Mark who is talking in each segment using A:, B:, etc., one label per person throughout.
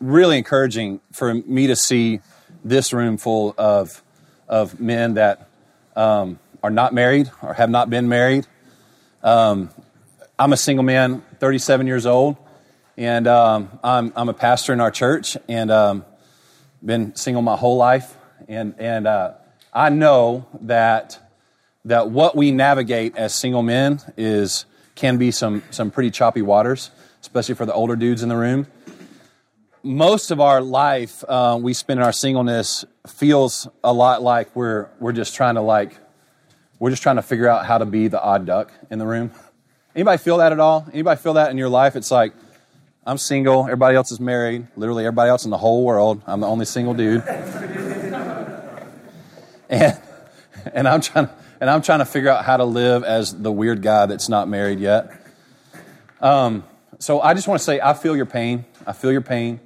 A: really encouraging for me to see this room full of of men that um, are not married or have not been married. Um, I'm a single man, 37 years old, and um, I'm, I'm a pastor in our church, and um, been single my whole life. And and uh, I know that that what we navigate as single men is can be some some pretty choppy waters, especially for the older dudes in the room. Most of our life uh, we spend in our singleness feels a lot like we're we're just trying to like we're just trying to figure out how to be the odd duck in the room. Anybody feel that at all? Anybody feel that in your life? It's like I'm single, everybody else is married, literally everybody else in the whole world. I'm the only single dude. and and I'm trying and I'm trying to figure out how to live as the weird guy that's not married yet. Um, so I just want to say I feel your pain. I feel your pain.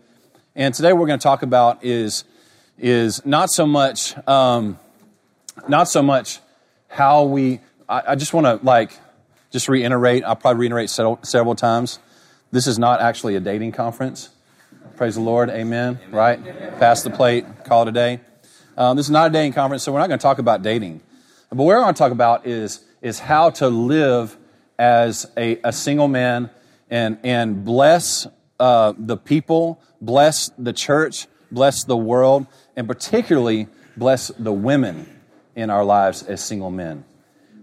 A: And today we're going to talk about is is not so much um, not so much how we. I, I just want to like just reiterate. I'll probably reiterate several, several times. This is not actually a dating conference. Praise the Lord. Amen. Amen. Right? Pass the plate. Call it a day. Um, this is not a dating conference, so we're not going to talk about dating. But what we're going to talk about is, is how to live as a, a single man and, and bless uh, the people, bless the church, bless the world, and particularly bless the women in our lives as single men.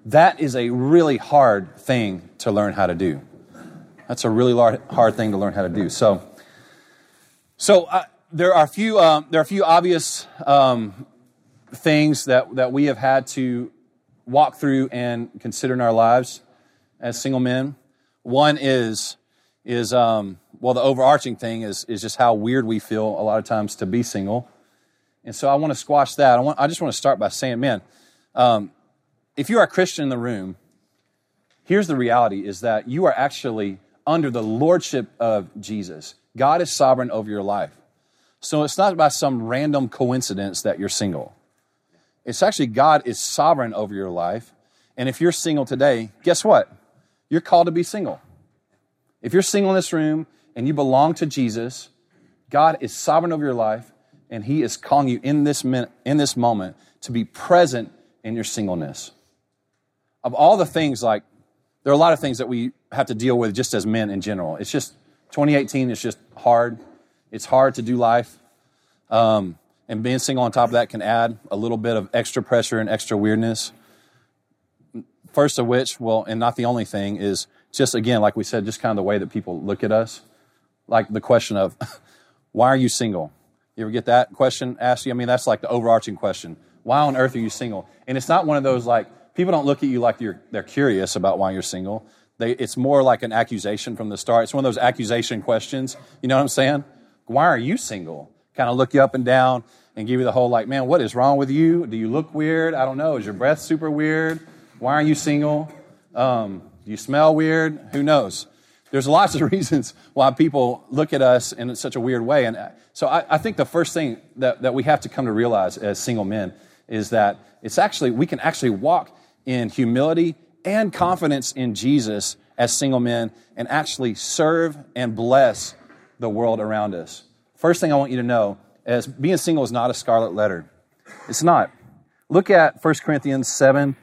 A: That is a really hard thing to learn how to do. That's a really hard thing to learn how to do. So, so uh, there are a few um, there are a few obvious um, things that that we have had to walk through and consider in our lives as single men. One is is um, well, the overarching thing is is just how weird we feel a lot of times to be single, and so I want to squash that. I want I just want to start by saying, man, um, if you are a Christian in the room, here's the reality: is that you are actually under the lordship of Jesus. God is sovereign over your life. So it's not by some random coincidence that you're single. It's actually God is sovereign over your life. And if you're single today, guess what? You're called to be single. If you're single in this room and you belong to Jesus, God is sovereign over your life and he is calling you in this minute, in this moment to be present in your singleness. Of all the things like there are a lot of things that we have to deal with just as men in general. It's just 2018 is just hard. It's hard to do life. Um, and being single on top of that can add a little bit of extra pressure and extra weirdness. First of which, well, and not the only thing, is just again, like we said, just kind of the way that people look at us. Like the question of, why are you single? You ever get that question asked you? I mean, that's like the overarching question. Why on earth are you single? And it's not one of those like, people don't look at you like you're, they're curious about why you're single. They, it's more like an accusation from the start. It's one of those accusation questions. You know what I'm saying? Why are you single? kind of look you up and down and give you the whole like, man, what is wrong with you? Do you look weird? I don't know. Is your breath super weird? Why are you single? Um, do you smell weird? Who knows? There's lots of reasons why people look at us in such a weird way. And uh, so I, I think the first thing that, that we have to come to realize as single men is that it's actually, we can actually walk in humility and confidence in Jesus as single men and actually serve and bless the world around us. First thing I want you to know is being single is not a scarlet letter. It's not. Look at 1 Corinthians 7,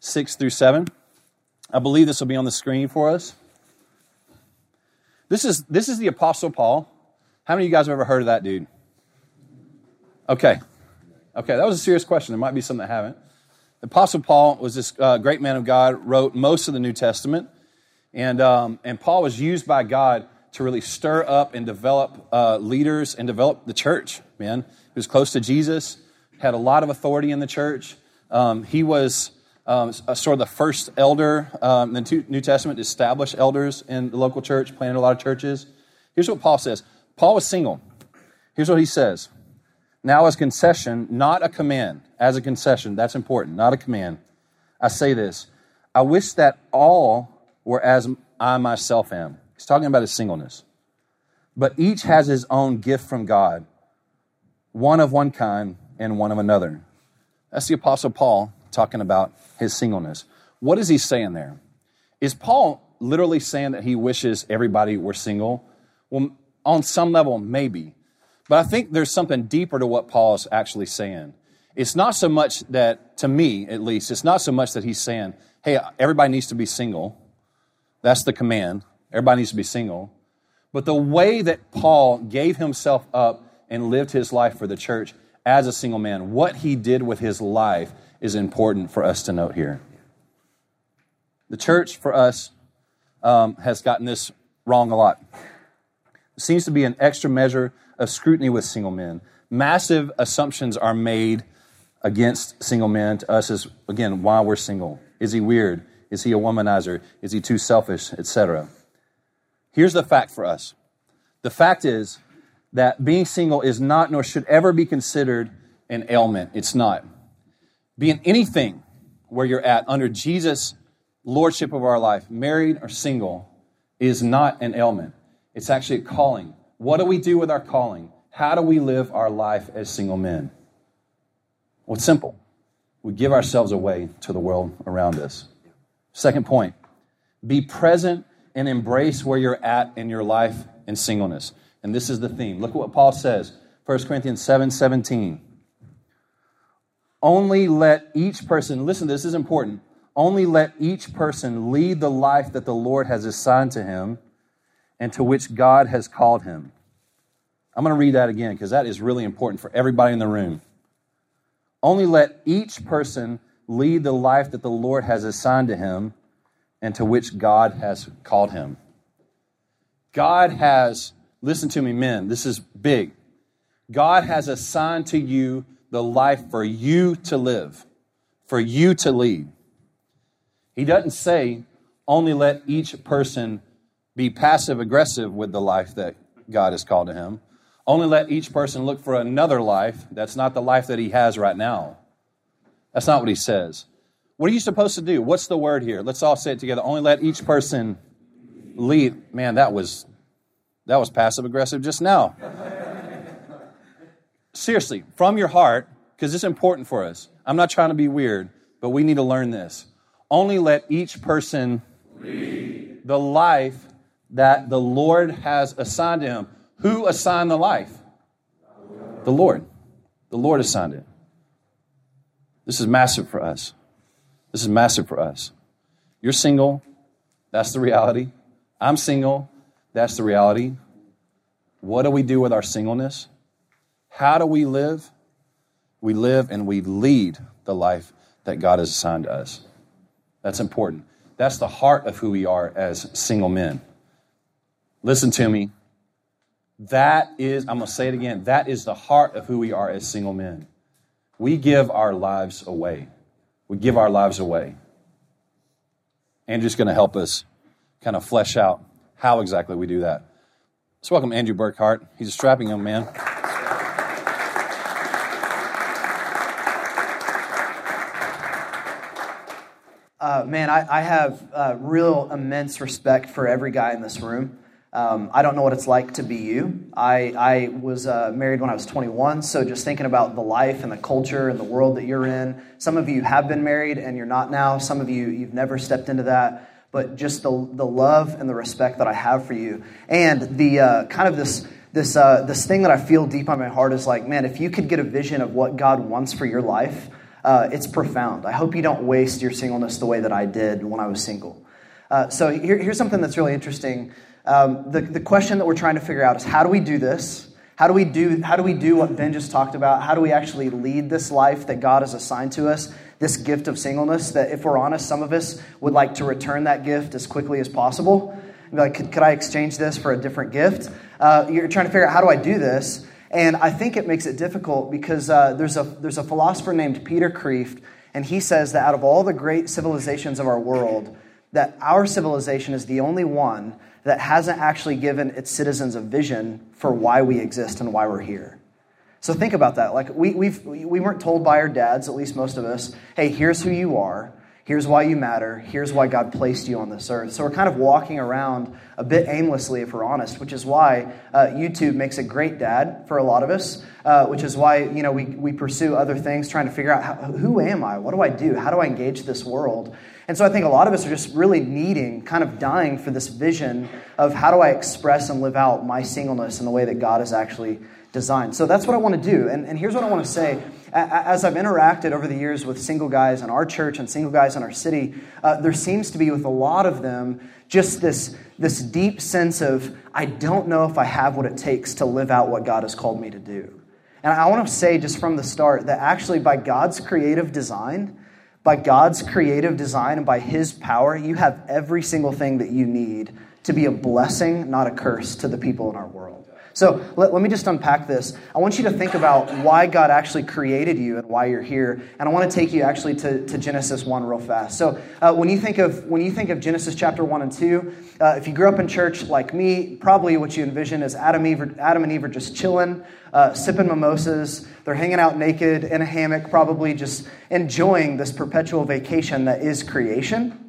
A: 6 through 7. I believe this will be on the screen for us. This is, this is the Apostle Paul. How many of you guys have ever heard of that dude? Okay. Okay, that was a serious question. There might be some that haven't. The Apostle Paul was this uh, great man of God, wrote most of the New Testament. And, um, and Paul was used by God to really stir up and develop uh, leaders and develop the church, man. He was close to Jesus, had a lot of authority in the church. Um, he was um, sort of the first elder um, the New Testament to establish elders in the local church, planted a lot of churches. Here's what Paul says Paul was single. Here's what he says Now, as concession, not a command, as a concession, that's important, not a command. I say this I wish that all were as I myself am He's talking about his singleness. But each has his own gift from God, one of one kind and one of another. That's the Apostle Paul talking about his singleness. What is he saying there? Is Paul literally saying that he wishes everybody were single? Well, on some level, maybe. But I think there's something deeper to what Paul is actually saying. It's not so much that, to me at least, it's not so much that he's saying, hey, everybody needs to be single. That's the command. Everybody needs to be single. But the way that Paul gave himself up and lived his life for the church as a single man, what he did with his life is important for us to note here. The church, for us, um, has gotten this wrong a lot. There seems to be an extra measure of scrutiny with single men. Massive assumptions are made against single men to us as, again, why we're single. Is he weird? Is he a womanizer? Is he too selfish, etc.? Here's the fact for us. The fact is that being single is not nor should ever be considered an ailment. It's not. Being anything where you're at under Jesus' lordship of our life, married or single, is not an ailment. It's actually a calling. What do we do with our calling? How do we live our life as single men? Well, it's simple. We give ourselves away to the world around us. Second point be present and embrace where you're at in your life in singleness. And this is the theme. Look at what Paul says 1 Corinthians 7 17. Only let each person, listen, this is important. Only let each person lead the life that the Lord has assigned to him and to which God has called him. I'm going to read that again because that is really important for everybody in the room. Only let each person lead the life that the Lord has assigned to him and to which God has called him. God has, listen to me, men, this is big. God has assigned to you the life for you to live, for you to lead. He doesn't say only let each person be passive aggressive with the life that God has called to him. Only let each person look for another life that's not the life that he has right now. That's not what he says. What are you supposed to do? What's the word here? Let's all say it together. Only let each person lead. Man, that was that was passive aggressive just now. Seriously, from your heart, because it's important for us. I'm not trying to be weird, but we need to learn this. Only let each person lead the life that the Lord has assigned to him. Who assigned the life? The Lord. The Lord assigned it. This is massive for us. This is massive for us. You're single, that's the reality. I'm single, that's the reality. What do we do with our singleness? How do we live? We live and we lead the life that God has assigned to us. That's important. That's the heart of who we are as single men. Listen to me. That is, I'm going to say it again, that is the heart of who we are as single men. We give our lives away we give our lives away. Andrew's going to help us kind of flesh out how exactly we do that. Let's welcome Andrew Burkhart. He's a strapping young man.
B: Uh, man, I, I have uh, real immense respect for every guy in this room. Um, I don't know what it's like to be you. I, I was uh, married when I was 21, so just thinking about the life and the culture and the world that you're in. Some of you have been married and you're not now. Some of you, you've never stepped into that. But just the, the love and the respect that I have for you. And the uh, kind of this, this, uh, this thing that I feel deep on my heart is like, man, if you could get a vision of what God wants for your life, uh, it's profound. I hope you don't waste your singleness the way that I did when I was single. Uh, so here, here's something that's really interesting. Um, the, the question that we're trying to figure out is how do we do this? How do we do, how do we do what Ben just talked about? How do we actually lead this life that God has assigned to us, this gift of singleness? That if we're honest, some of us would like to return that gift as quickly as possible. Be like, could, could I exchange this for a different gift? Uh, you're trying to figure out how do I do this? And I think it makes it difficult because uh, there's, a, there's a philosopher named Peter Kreeft, and he says that out of all the great civilizations of our world, that our civilization is the only one that hasn't actually given its citizens a vision for why we exist and why we're here. So think about that. Like we, we've, we weren't told by our dads, at least most of us, hey, here's who you are. Here's why you matter. Here's why God placed you on this earth. So we're kind of walking around a bit aimlessly, if we're honest, which is why uh, YouTube makes a great dad for a lot of us, uh, which is why you know we, we pursue other things, trying to figure out how, who am I? What do I do? How do I engage this world? And so I think a lot of us are just really needing, kind of dying for this vision of how do I express and live out my singleness in the way that God has actually designed. So that's what I want to do. And, and here's what I want to say. As I've interacted over the years with single guys in our church and single guys in our city, uh, there seems to be with a lot of them just this, this deep sense of, I don't know if I have what it takes to live out what God has called me to do. And I want to say just from the start that actually, by God's creative design, by God's creative design and by His power, you have every single thing that you need to be a blessing, not a curse, to the people in our world. So let, let, me just unpack this. I want you to think about why God actually created you and why you're here. And I want to take you actually to, to Genesis 1 real fast. So uh, when, you think of, when you think of Genesis chapter 1 and 2, uh, if you grew up in church like me, probably what you envision is Adam, Eve, Adam and Eve are just chilling, uh, sipping mimosas. They're hanging out naked in a hammock, probably just enjoying this perpetual vacation that is creation.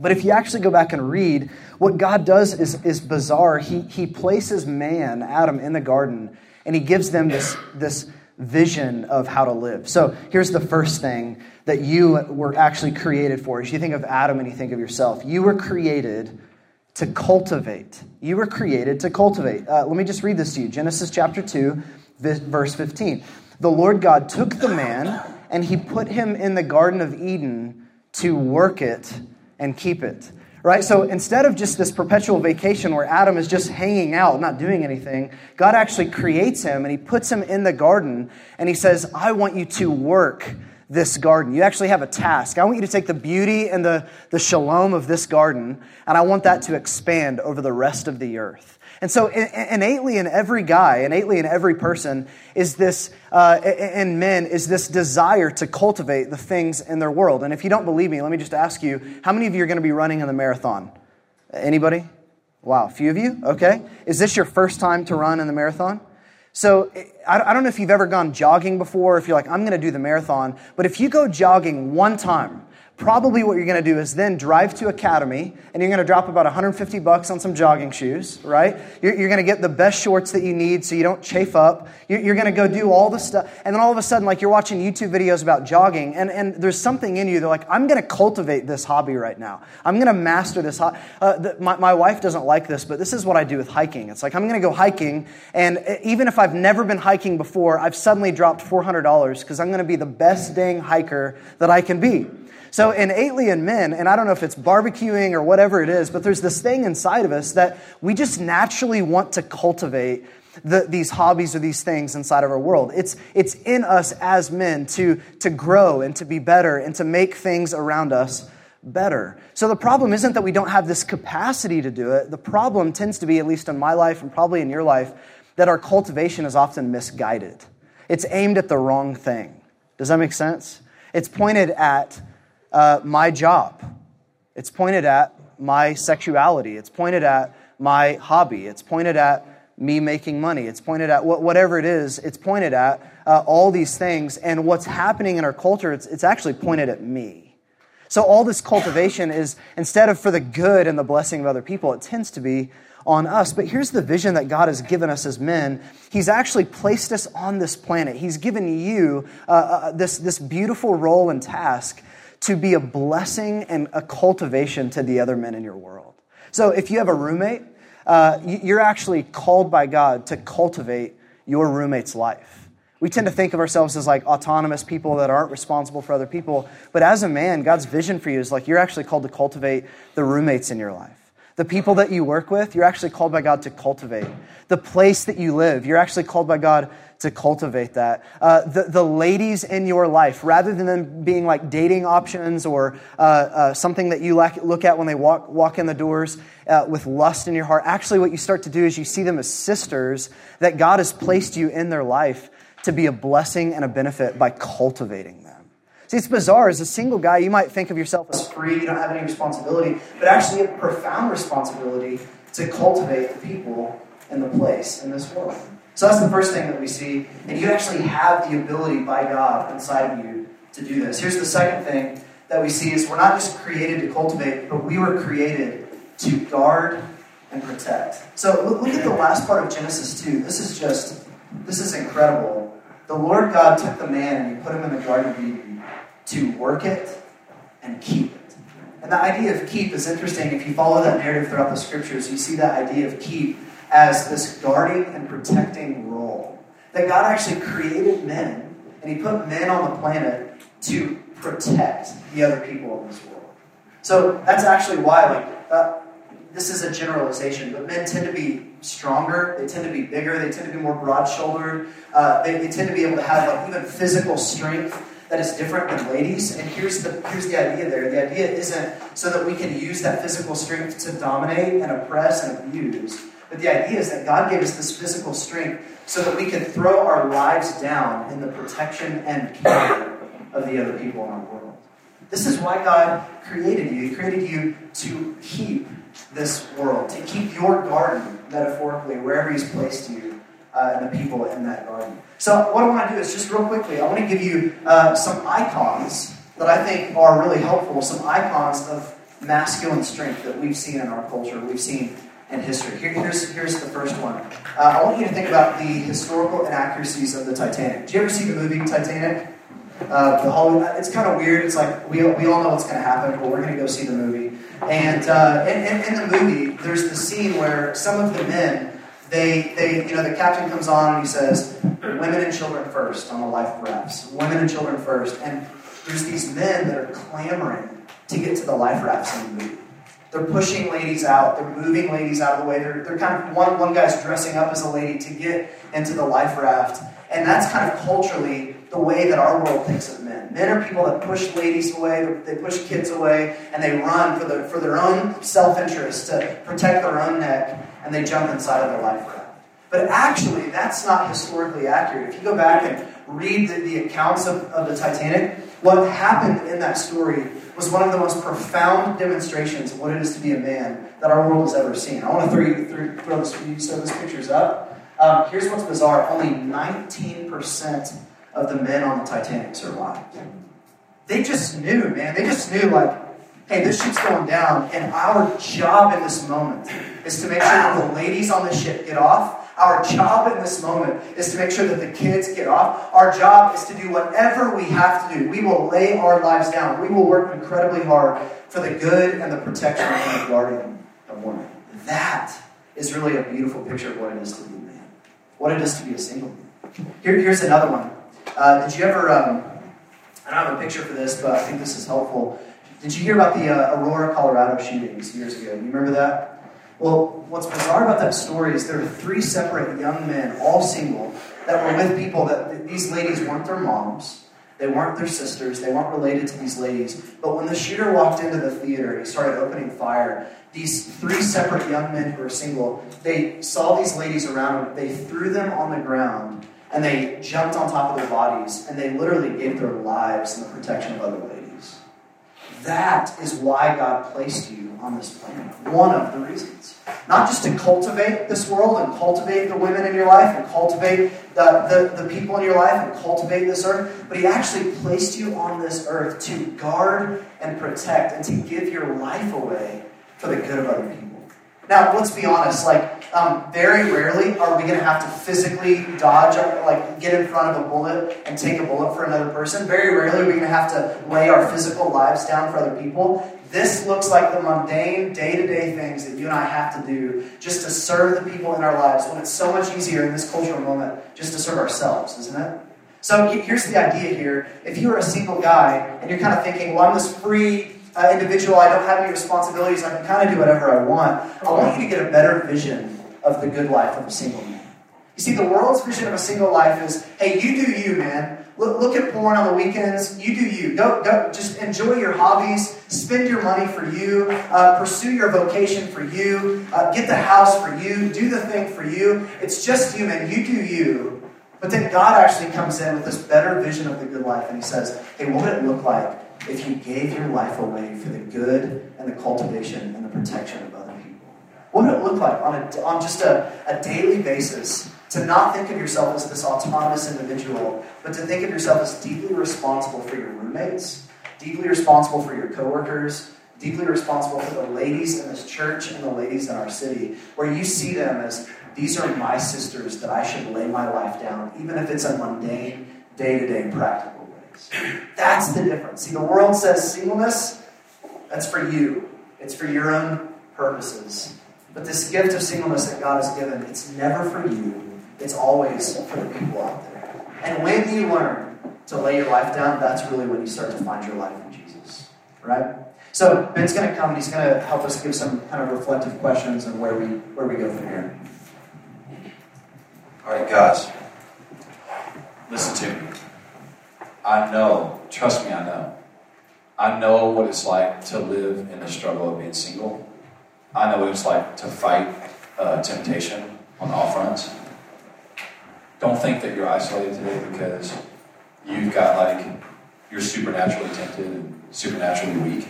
B: But if you actually go back and read, what God does is, is bizarre. He, he places man, Adam, in the garden, and he gives them this, this vision of how to live. So here's the first thing that you were actually created for. As you think of Adam and you think of yourself, you were created to cultivate. You were created to cultivate. Uh, let me just read this to you Genesis chapter 2, verse 15. The Lord God took the man and he put him in the Garden of Eden to work it and keep it. Right? So instead of just this perpetual vacation where Adam is just hanging out, not doing anything, God actually creates him and he puts him in the garden and he says, I want you to work this garden. You actually have a task. I want you to take the beauty and the, the shalom of this garden and I want that to expand over the rest of the earth. And so, innately in every guy, innately in every person, is this, uh, in men, is this desire to cultivate the things in their world. And if you don't believe me, let me just ask you how many of you are going to be running in the marathon? Anybody? Wow, a few of you? Okay. Is this your first time to run in the marathon? So I don't know if you've ever gone jogging before, if you're like, I'm going to do the marathon, but if you go jogging one time, probably what you're going to do is then drive to Academy and you're going to drop about 150 bucks on some jogging shoes, right? You're, you're going to get the best shorts that you need so you don't chafe up. You're, you're, going to go do all the stuff. And then all of a sudden, like you're watching YouTube videos about jogging and, and there's something in you. They're like, I'm going to cultivate this hobby right now. I'm going to master this. Uh, the, my, my wife doesn't like this, but this is what I do with hiking. It's like, I'm going to go hiking. And even if I've never been hiking before, I've suddenly dropped $400 because I'm going to be the best dang hiker that I can be. So, in men, and I don't know if it's barbecuing or whatever it is, but there's this thing inside of us that we just naturally want to cultivate the, these hobbies or these things inside of our world. It's, it's in us as men to, to grow and to be better and to make things around us better. So the problem isn't that we don't have this capacity to do it. The problem tends to be, at least in my life and probably in your life, that our cultivation is often misguided. It's aimed at the wrong thing. Does that make sense? It's pointed at uh, my job. It's pointed at my sexuality. It's pointed at my hobby. It's pointed at me making money. It's pointed at whatever it is, it's pointed at uh, all these things. And what's happening in our culture, it's, it's actually pointed at me. So all this cultivation is, instead of for the good and the blessing of other people, it tends to be on us. But here's the vision that God has given us as men. He's actually placed us on this planet. He's given you uh, uh, this, this beautiful role and task to be a blessing and a cultivation to the other men in your world. So if you have a roommate, uh, you're actually called by God to cultivate your roommate's life. We tend to think of ourselves as like autonomous people that aren't responsible for other people. But as a man, God's vision for you is like you're actually called to cultivate the roommates in your life. The people that you work with, you're actually called by God to cultivate. The place that you live, you're actually called by God to cultivate that. Uh, the, the ladies in your life, rather than them being like dating options or uh, uh, something that you look at when they walk, walk in the doors uh, with lust in your heart, actually, what you start to do is you see them as sisters that God has placed you in their life to be a blessing and a benefit by cultivating them. See, it's bizarre. As a single guy, you might think of yourself as free, you don't have any responsibility, but actually, a profound responsibility to cultivate the people and the place in this world. So that's the first thing that we see. And you actually have the ability by God inside of you to do this. Here's the second thing that we see is we're not just created to cultivate, but we were created to guard and protect. So look, at the last part of Genesis 2. This is just, this is incredible. The Lord God took the man and he put him in the Garden of Eden to work it and keep it. And the idea of keep is interesting. If you follow that narrative throughout the scriptures, you see that idea of keep as this guarding and protecting role. that God actually created men, and He put men on the planet to protect the other people in this world. So that's actually why, like, uh, this is a generalization, but men tend to be stronger, they tend to be bigger, they tend to be more broad shouldered, uh, they, they tend to be able to have like even physical strength that is different than ladies. And here's the here's the idea there. The idea isn't so that we can use that physical strength to dominate and oppress and abuse. But the idea is that God gave us this physical strength so that we can throw our lives down in the protection and care of the other people in our world. This is why God created you. He created you to keep this world, to keep your garden, metaphorically, wherever He's placed you, uh, and the people in that garden. So, what I want to do is just real quickly, I want to give you uh, some icons that I think are really helpful, some icons of masculine strength that we've seen in our culture, we've seen in history. Here, here's, here's the first one. Uh, I want you to think about the historical inaccuracies of the Titanic. Did you ever see the movie Titanic? Uh, the Hollywood, it's kind of weird. It's like we, we all know what's going to happen, but we're going to go see the movie. And uh, in, in, in, the movie, there's the scene where some of the men, they, they, you know, the captain comes on and he says, "Women and children first on the life rafts. Women and children first. And there's these men that are clamoring to get to the life rafts in the movie. They're pushing ladies out. They're moving ladies out of the way. They're, they're kind of one, one guy's dressing up as a lady to get into the life raft. And that's kind of culturally the way that our world thinks of men. Men are people that push ladies away, they push kids away, and they run for, the, for their own self interest to protect their own neck, and they jump inside of their life raft. But actually, that's not historically accurate. If you go back and read the, the accounts of, of the Titanic, what happened in that story was one of the most profound demonstrations of what it is to be a man that our world has ever seen. I want to throw, throw, throw this, you those pictures up. Um, here's what's bizarre only 19% of the men on the Titanic survived. They just knew, man. They just knew, like, hey, this ship's going down, and our job in this moment is to make sure that the ladies on the ship get off. Our job in this moment is to make sure that the kids get off. Our job is to do whatever we have to do. We will lay our lives down. We will work incredibly hard for the good and the protection and the guardian of women. That is really a beautiful picture of what it is to be a man, what it is to be a single man. Here, here's another one. Uh, did you ever, um, I don't have a picture for this, but I think this is helpful. Did you hear about the uh, Aurora, Colorado shootings years ago? You remember that? Well, what's bizarre about that story is there were three separate young men, all single, that were with people that these ladies weren't their moms. They weren't their sisters. They weren't related to these ladies. But when the shooter walked into the theater and he started opening fire, these three separate young men who were single, they saw these ladies around them. They threw them on the ground and they jumped on top of their bodies and they literally gave their lives in the protection of other ladies. That is why God placed you on this planet. One of the reasons. Not just to cultivate this world and cultivate the women in your life and cultivate the, the, the people in your life and cultivate this earth, but He actually placed you on this earth to guard and protect and to give your life away for the good of other people. Now, let's be honest, like, um, very rarely are we going to have to physically dodge, like, get in front of a bullet and take a bullet for another person. Very rarely are we going to have to lay our physical lives down for other people. This looks like the mundane, day to day things that you and I have to do just to serve the people in our lives when it's so much easier in this cultural moment just to serve ourselves, isn't it? So here's the idea here. If you're a single guy and you're kind of thinking, well, I'm this free uh, individual, I don't have any responsibilities, I can kind of do whatever I want, I want you to get a better vision of the good life of a single man. You see, the world's vision of a single life is hey, you do you, man. Look, look at porn on the weekends. You do you. Go, go, just enjoy your hobbies. Spend your money for you. Uh, pursue your vocation for you. Uh, get the house for you. Do the thing for you. It's just you, man. You do you. But then God actually comes in with this better vision of the good life, and He says, hey, what would it look like if you gave your life away for the good and the cultivation and the protection of other people? What would it look like on, a, on just a, a daily basis to not think of yourself as this autonomous individual, but to think of yourself as deeply responsible for your roommates, deeply responsible for your coworkers, deeply responsible for the ladies in this church and the ladies in our city, where you see them as these are my sisters that I should lay my life down, even if it's a mundane, day to day, practical ways. That's the difference. See, the world says singleness, that's for you, it's for your own purposes. But this gift of singleness that God has given, it's never for you, it's always for the people out there. And when you learn to lay your life down, that's really when you start to find your life in Jesus. Right? So Ben's going to come and he's going to help us give some kind of reflective questions and where we where we go from here.
A: All right, guys, listen to me. I know, trust me, I know. I know what it's like to live in the struggle of being single. I know what it's like to fight uh, temptation on all fronts. Don't think that you're isolated today because you've got like, you're supernaturally tempted and supernaturally weak.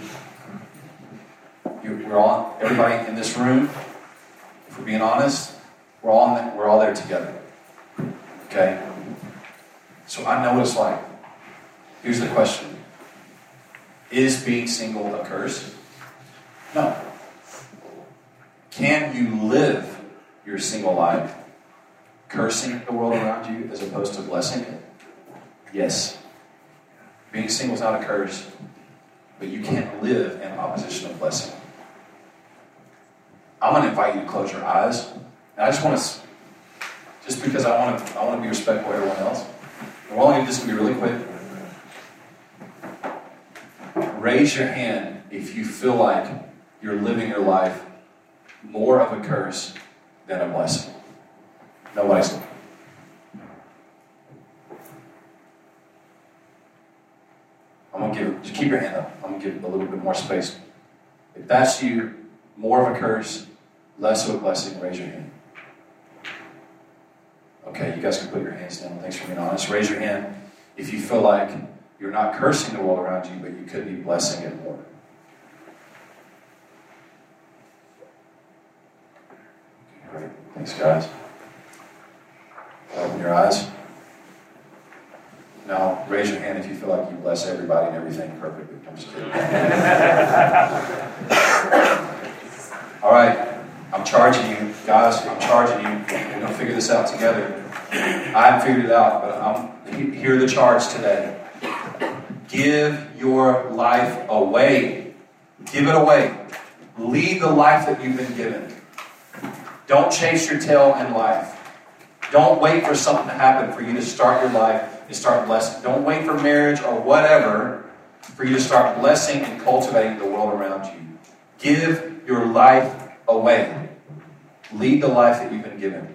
A: We're all, everybody in this room, if we're being honest, we're all, the, we're all there together. Okay? So I know what it's like. Here's the question Is being single a curse? No. Can you live your single life cursing the world around you as opposed to blessing it? Yes. Being single is not a curse, but you can't live in opposition of blessing. I'm going to invite you to close your eyes. And I just want to just because I want to, I want to be respectful of everyone else. we're only this going to be really quick. Raise your hand if you feel like you're living your life more of a curse than a blessing. Nobody's looking. I'm gonna give just keep your hand up. I'm gonna give a little bit more space. If that's you, more of a curse, less of a blessing, raise your hand. Okay, you guys can put your hands down. Thanks for being honest. Raise your hand if you feel like you're not cursing the world around you, but you could be blessing it more. Okay, great. Thanks, guys. Open your eyes. Now, raise your hand if you feel like you bless everybody and everything perfectly. I'm just kidding. All right. I'm charging you, guys. I'm charging you. We're gonna figure this out together. I haven't figured it out, but I'm here the charge today. Give your life away. Give it away. Lead the life that you've been given. Don't chase your tail in life. Don't wait for something to happen for you to start your life and start blessing. Don't wait for marriage or whatever for you to start blessing and cultivating the world around you. Give your life away. Lead the life that you've been given.